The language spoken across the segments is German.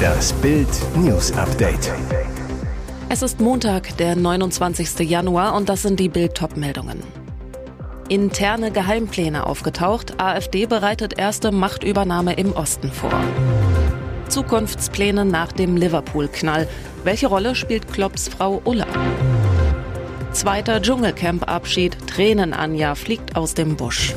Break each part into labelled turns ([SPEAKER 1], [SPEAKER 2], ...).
[SPEAKER 1] Das Bild News Update.
[SPEAKER 2] Es ist Montag, der 29. Januar und das sind die Bild meldungen Interne Geheimpläne aufgetaucht. AfD bereitet erste Machtübernahme im Osten vor. Zukunftspläne nach dem Liverpool-Knall. Welche Rolle spielt Klopps Frau Ulla? Zweiter Dschungelcamp-Abschied. Tränen Anja fliegt aus dem Busch.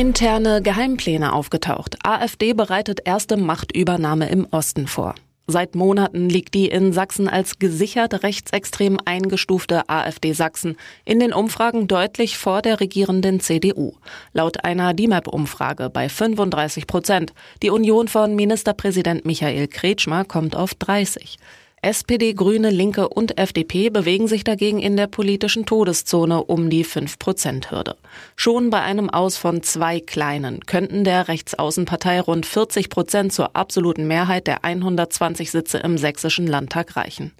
[SPEAKER 2] Interne Geheimpläne aufgetaucht. AfD bereitet erste Machtübernahme im Osten vor. Seit Monaten liegt die in Sachsen als gesichert rechtsextrem eingestufte AfD Sachsen in den Umfragen deutlich vor der regierenden CDU. Laut einer DIMAP-Umfrage bei 35 Prozent. Die Union von Ministerpräsident Michael Kretschmer kommt auf 30. SPD, Grüne, Linke und FDP bewegen sich dagegen in der politischen Todeszone um die 5-Prozent-Hürde. Schon bei einem Aus von zwei Kleinen könnten der Rechtsaußenpartei rund 40 Prozent zur absoluten Mehrheit der 120 Sitze im sächsischen Landtag reichen.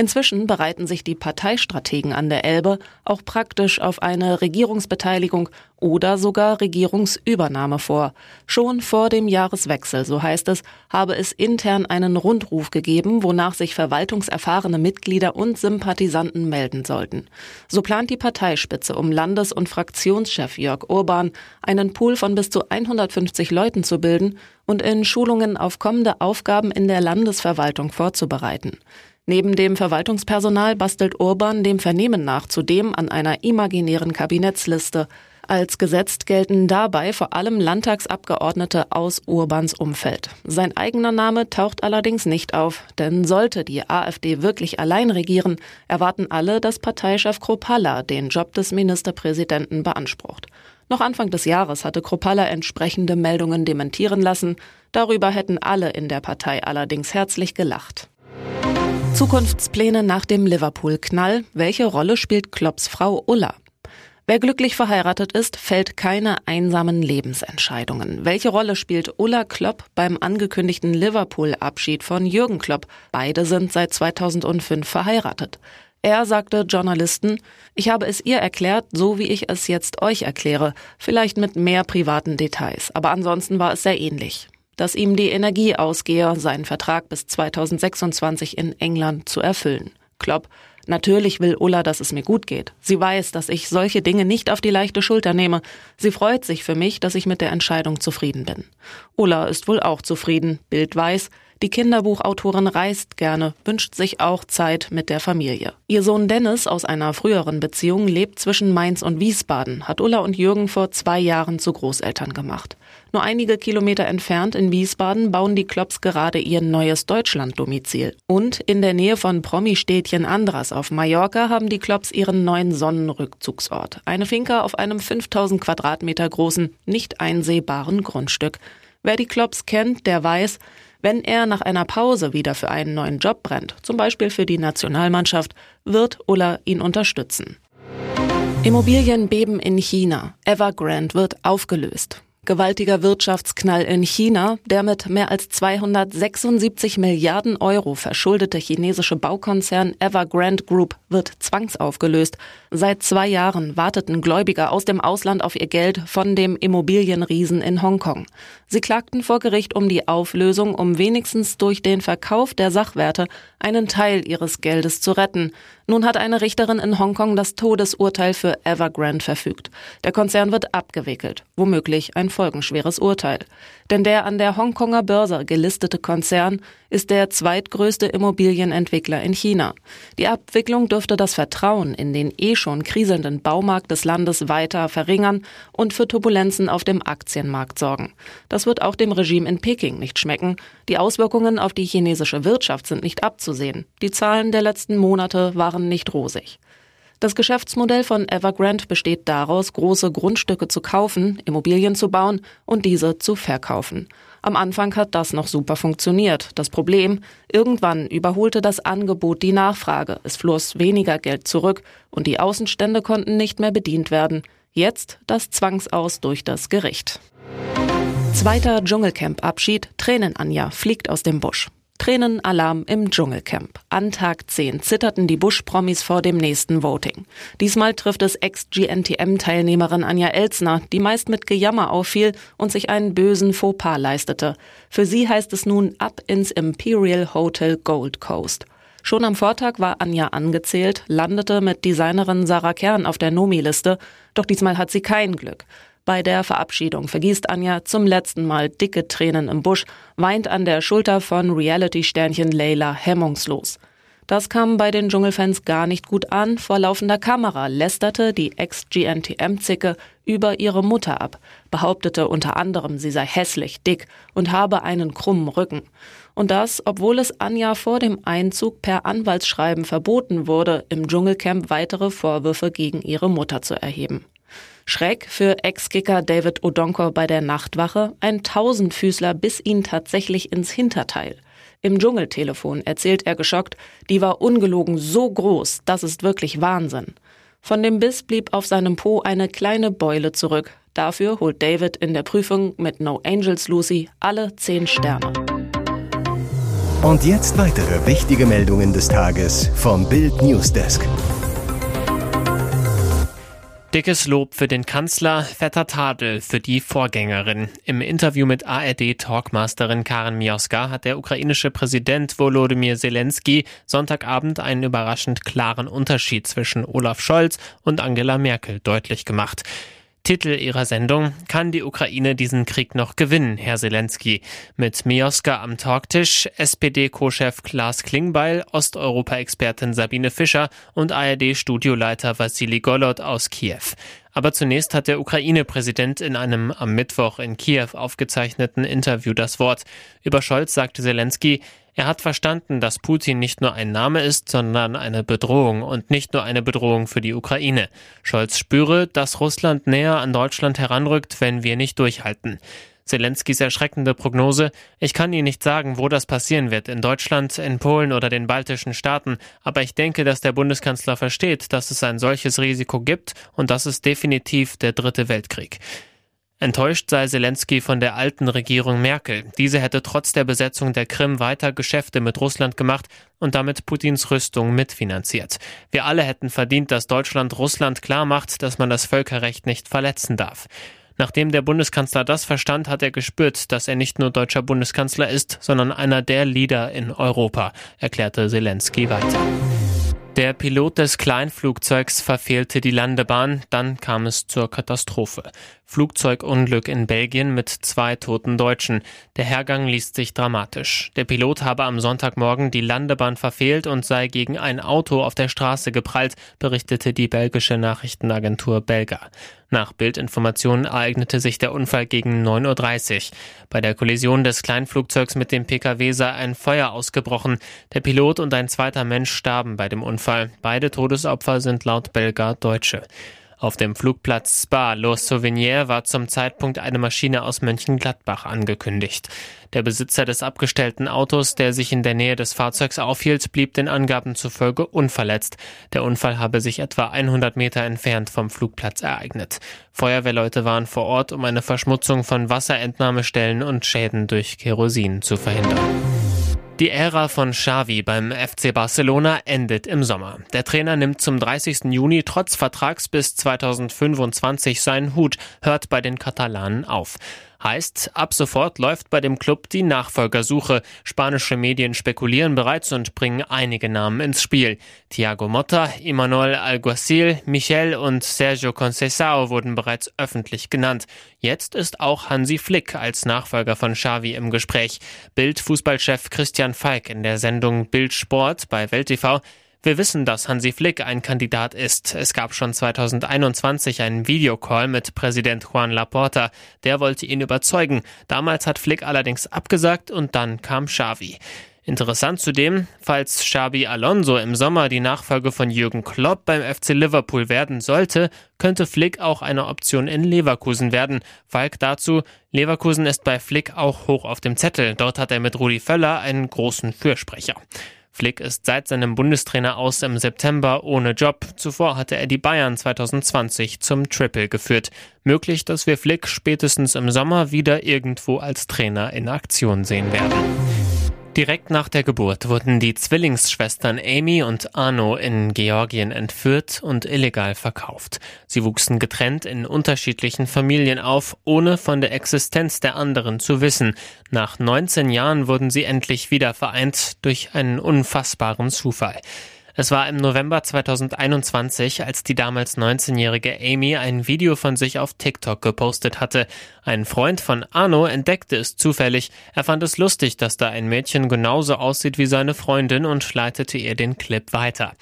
[SPEAKER 2] Inzwischen bereiten sich die Parteistrategen an der Elbe auch praktisch auf eine Regierungsbeteiligung oder sogar Regierungsübernahme vor. Schon vor dem Jahreswechsel, so heißt es, habe es intern einen Rundruf gegeben, wonach sich verwaltungserfahrene Mitglieder und Sympathisanten melden sollten. So plant die Parteispitze um Landes- und Fraktionschef Jörg Urban, einen Pool von bis zu 150 Leuten zu bilden und in Schulungen auf kommende Aufgaben in der Landesverwaltung vorzubereiten. Neben dem Verwaltungspersonal bastelt Urban dem Vernehmen nach zudem an einer imaginären Kabinettsliste. Als gesetzt gelten dabei vor allem Landtagsabgeordnete aus Urbans Umfeld. Sein eigener Name taucht allerdings nicht auf, denn sollte die AfD wirklich allein regieren, erwarten alle, dass Parteichef Kropalla den Job des Ministerpräsidenten beansprucht. Noch Anfang des Jahres hatte Kropalla entsprechende Meldungen dementieren lassen. Darüber hätten alle in der Partei allerdings herzlich gelacht. Zukunftspläne nach dem Liverpool-Knall. Welche Rolle spielt Klopps Frau Ulla? Wer glücklich verheiratet ist, fällt keine einsamen Lebensentscheidungen. Welche Rolle spielt Ulla Klopp beim angekündigten Liverpool-Abschied von Jürgen Klopp? Beide sind seit 2005 verheiratet. Er sagte Journalisten, ich habe es ihr erklärt, so wie ich es jetzt euch erkläre, vielleicht mit mehr privaten Details, aber ansonsten war es sehr ähnlich dass ihm die Energie ausgehe, seinen Vertrag bis 2026 in England zu erfüllen. Klopp, natürlich will Ulla, dass es mir gut geht. Sie weiß, dass ich solche Dinge nicht auf die leichte Schulter nehme. Sie freut sich für mich, dass ich mit der Entscheidung zufrieden bin. Ulla ist wohl auch zufrieden. Bild weiß, die Kinderbuchautorin reist gerne, wünscht sich auch Zeit mit der Familie. Ihr Sohn Dennis aus einer früheren Beziehung lebt zwischen Mainz und Wiesbaden, hat Ulla und Jürgen vor zwei Jahren zu Großeltern gemacht. Nur einige Kilometer entfernt in Wiesbaden bauen die Klops gerade ihr neues Deutschland-Domizil. Und in der Nähe von Promi-Städtchen Andras auf Mallorca haben die Klops ihren neuen Sonnenrückzugsort. Eine Finca auf einem 5000 Quadratmeter großen, nicht einsehbaren Grundstück. Wer die Klops kennt, der weiß, wenn er nach einer Pause wieder für einen neuen Job brennt, zum Beispiel für die Nationalmannschaft, wird Ulla ihn unterstützen. Immobilienbeben in China. Evergrande wird aufgelöst gewaltiger Wirtschaftsknall in China. Der mit mehr als 276 Milliarden Euro verschuldete chinesische Baukonzern Evergrande Group wird zwangsaufgelöst. Seit zwei Jahren warteten Gläubiger aus dem Ausland auf ihr Geld von dem Immobilienriesen in Hongkong. Sie klagten vor Gericht um die Auflösung, um wenigstens durch den Verkauf der Sachwerte einen Teil ihres Geldes zu retten. Nun hat eine Richterin in Hongkong das Todesurteil für Evergrande verfügt. Der Konzern wird abgewickelt, womöglich ein folgenschweres Urteil. Denn der an der Hongkonger Börse gelistete Konzern ist der zweitgrößte Immobilienentwickler in China. Die Abwicklung dürfte das Vertrauen in den eh schon kriselnden Baumarkt des Landes weiter verringern und für Turbulenzen auf dem Aktienmarkt sorgen. Das wird auch dem Regime in Peking nicht schmecken. Die Auswirkungen auf die chinesische Wirtschaft sind nicht abzusehen. Die Zahlen der letzten Monate waren waren nicht rosig. Das Geschäftsmodell von Evergrande besteht daraus, große Grundstücke zu kaufen, Immobilien zu bauen und diese zu verkaufen. Am Anfang hat das noch super funktioniert. Das Problem, irgendwann überholte das Angebot die Nachfrage, es floss weniger Geld zurück und die Außenstände konnten nicht mehr bedient werden. Jetzt das Zwangsaus durch das Gericht. Zweiter Dschungelcamp-Abschied, Tränen Anja fliegt aus dem Busch. Tränenalarm im Dschungelcamp. An Tag 10 zitterten die Bush-Promis vor dem nächsten Voting. Diesmal trifft es Ex-GNTM-Teilnehmerin Anja Elsner, die meist mit Gejammer auffiel und sich einen bösen Fauxpas leistete. Für sie heißt es nun ab ins Imperial Hotel Gold Coast. Schon am Vortag war Anja angezählt, landete mit Designerin Sarah Kern auf der Nomi-Liste, doch diesmal hat sie kein Glück. Bei der Verabschiedung vergießt Anja zum letzten Mal dicke Tränen im Busch, weint an der Schulter von Reality-Sternchen Leila hemmungslos. Das kam bei den Dschungelfans gar nicht gut an. Vor laufender Kamera lästerte die Ex-GNTM-Zicke über ihre Mutter ab, behauptete unter anderem, sie sei hässlich, dick und habe einen krummen Rücken. Und das, obwohl es Anja vor dem Einzug per Anwaltsschreiben verboten wurde, im Dschungelcamp weitere Vorwürfe gegen ihre Mutter zu erheben. Schreck für Ex-Kicker David Odonkor bei der Nachtwache, ein Tausendfüßler biss ihn tatsächlich ins Hinterteil. Im Dschungeltelefon erzählt er geschockt, die war ungelogen so groß, das ist wirklich Wahnsinn. Von dem Biss blieb auf seinem Po eine kleine Beule zurück. Dafür holt David in der Prüfung mit No Angels Lucy alle zehn Sterne.
[SPEAKER 1] Und jetzt weitere wichtige Meldungen des Tages vom Bild Newsdesk.
[SPEAKER 3] Dickes Lob für den Kanzler, fetter Tadel für die Vorgängerin. Im Interview mit ARD-Talkmasterin Karen Mioska hat der ukrainische Präsident Volodymyr Zelensky Sonntagabend einen überraschend klaren Unterschied zwischen Olaf Scholz und Angela Merkel deutlich gemacht. Titel ihrer Sendung Kann die Ukraine diesen Krieg noch gewinnen, Herr Zelensky? Mit Mioska am Talktisch, SPD-Co-Chef Klaas Klingbeil, Osteuropa-Expertin Sabine Fischer und ARD-Studioleiter Vassili Golod aus Kiew. Aber zunächst hat der Ukraine-Präsident in einem am Mittwoch in Kiew aufgezeichneten Interview das Wort. Über Scholz sagte Zelensky, er hat verstanden, dass Putin nicht nur ein Name ist, sondern eine Bedrohung und nicht nur eine Bedrohung für die Ukraine. Scholz spüre, dass Russland näher an Deutschland heranrückt, wenn wir nicht durchhalten. Zelenskys erschreckende Prognose, ich kann Ihnen nicht sagen, wo das passieren wird, in Deutschland, in Polen oder den baltischen Staaten, aber ich denke, dass der Bundeskanzler versteht, dass es ein solches Risiko gibt und das ist definitiv der dritte Weltkrieg. Enttäuscht sei Zelensky von der alten Regierung Merkel. Diese hätte trotz der Besetzung der Krim weiter Geschäfte mit Russland gemacht und damit Putins Rüstung mitfinanziert. Wir alle hätten verdient, dass Deutschland Russland klarmacht, dass man das Völkerrecht nicht verletzen darf. Nachdem der Bundeskanzler das verstand, hat er gespürt, dass er nicht nur deutscher Bundeskanzler ist, sondern einer der Leader in Europa, erklärte Zelensky weiter. Der Pilot des Kleinflugzeugs verfehlte die Landebahn, dann kam es zur Katastrophe. Flugzeugunglück in Belgien mit zwei toten Deutschen. Der Hergang liest sich dramatisch. Der Pilot habe am Sonntagmorgen die Landebahn verfehlt und sei gegen ein Auto auf der Straße geprallt, berichtete die belgische Nachrichtenagentur Belga. Nach Bildinformationen ereignete sich der Unfall gegen 9.30 Uhr. Bei der Kollision des Kleinflugzeugs mit dem Pkw sei ein Feuer ausgebrochen. Der Pilot und ein zweiter Mensch starben bei dem Unfall. Beide Todesopfer sind laut Belga Deutsche. Auf dem Flugplatz Spa Los Souvenir war zum Zeitpunkt eine Maschine aus Mönchengladbach angekündigt. Der Besitzer des abgestellten Autos, der sich in der Nähe des Fahrzeugs aufhielt, blieb den Angaben zufolge unverletzt. Der Unfall habe sich etwa 100 Meter entfernt vom Flugplatz ereignet. Feuerwehrleute waren vor Ort, um eine Verschmutzung von Wasserentnahmestellen und Schäden durch Kerosin zu verhindern. Die Ära von Xavi beim FC Barcelona endet im Sommer. Der Trainer nimmt zum 30. Juni trotz Vertrags bis 2025 seinen Hut, hört bei den Katalanen auf. Heißt, ab sofort läuft bei dem Club die Nachfolgersuche. Spanische Medien spekulieren bereits und bringen einige Namen ins Spiel. Thiago Motta, Imanol Alguacil, Michel und Sergio Conceição wurden bereits öffentlich genannt. Jetzt ist auch Hansi Flick als Nachfolger von Xavi im Gespräch. Bild-Fußballchef Christian Falk in der Sendung Bild Sport bei Welt TV wir wissen, dass Hansi Flick ein Kandidat ist. Es gab schon 2021 einen Videocall mit Präsident Juan Laporta. Der wollte ihn überzeugen. Damals hat Flick allerdings abgesagt und dann kam Xavi. Interessant zudem, falls Xabi Alonso im Sommer die Nachfolge von Jürgen Klopp beim FC Liverpool werden sollte, könnte Flick auch eine Option in Leverkusen werden. Falk dazu, Leverkusen ist bei Flick auch hoch auf dem Zettel. Dort hat er mit Rudi Völler einen großen Fürsprecher. Flick ist seit seinem Bundestrainer aus im September ohne Job. Zuvor hatte er die Bayern 2020 zum Triple geführt. Möglich, dass wir Flick spätestens im Sommer wieder irgendwo als Trainer in Aktion sehen werden. Direkt nach der Geburt wurden die Zwillingsschwestern Amy und Arno in Georgien entführt und illegal verkauft. Sie wuchsen getrennt in unterschiedlichen Familien auf, ohne von der Existenz der anderen zu wissen. Nach 19 Jahren wurden sie endlich wieder vereint durch einen unfassbaren Zufall. Es war im November 2021, als die damals 19-jährige Amy ein Video von sich auf TikTok gepostet hatte. Ein Freund von Arno entdeckte es zufällig. Er fand es lustig, dass da ein Mädchen genauso aussieht wie seine Freundin und leitete ihr den Clip weiter.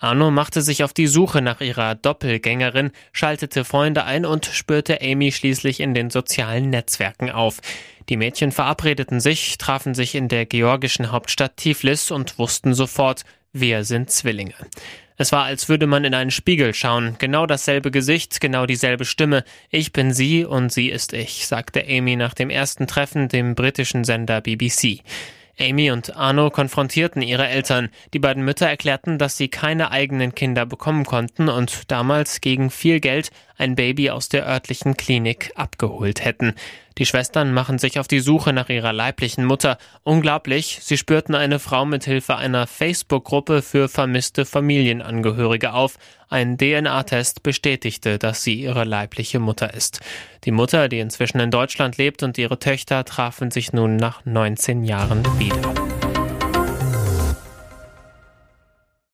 [SPEAKER 3] Arno machte sich auf die Suche nach ihrer Doppelgängerin, schaltete Freunde ein und spürte Amy schließlich in den sozialen Netzwerken auf. Die Mädchen verabredeten sich, trafen sich in der georgischen Hauptstadt Tiflis und wussten sofort, wir sind Zwillinge. Es war, als würde man in einen Spiegel schauen. Genau dasselbe Gesicht, genau dieselbe Stimme. Ich bin sie und sie ist ich, sagte Amy nach dem ersten Treffen dem britischen Sender BBC. Amy und Arno konfrontierten ihre Eltern. Die beiden Mütter erklärten, dass sie keine eigenen Kinder bekommen konnten und damals gegen viel Geld ein Baby aus der örtlichen Klinik abgeholt hätten. Die Schwestern machen sich auf die Suche nach ihrer leiblichen Mutter. Unglaublich, sie spürten eine Frau mit Hilfe einer Facebook-Gruppe für vermisste Familienangehörige auf. Ein DNA-Test bestätigte, dass sie ihre leibliche Mutter ist. Die Mutter, die inzwischen in Deutschland lebt, und ihre Töchter trafen sich nun nach 19 Jahren wieder.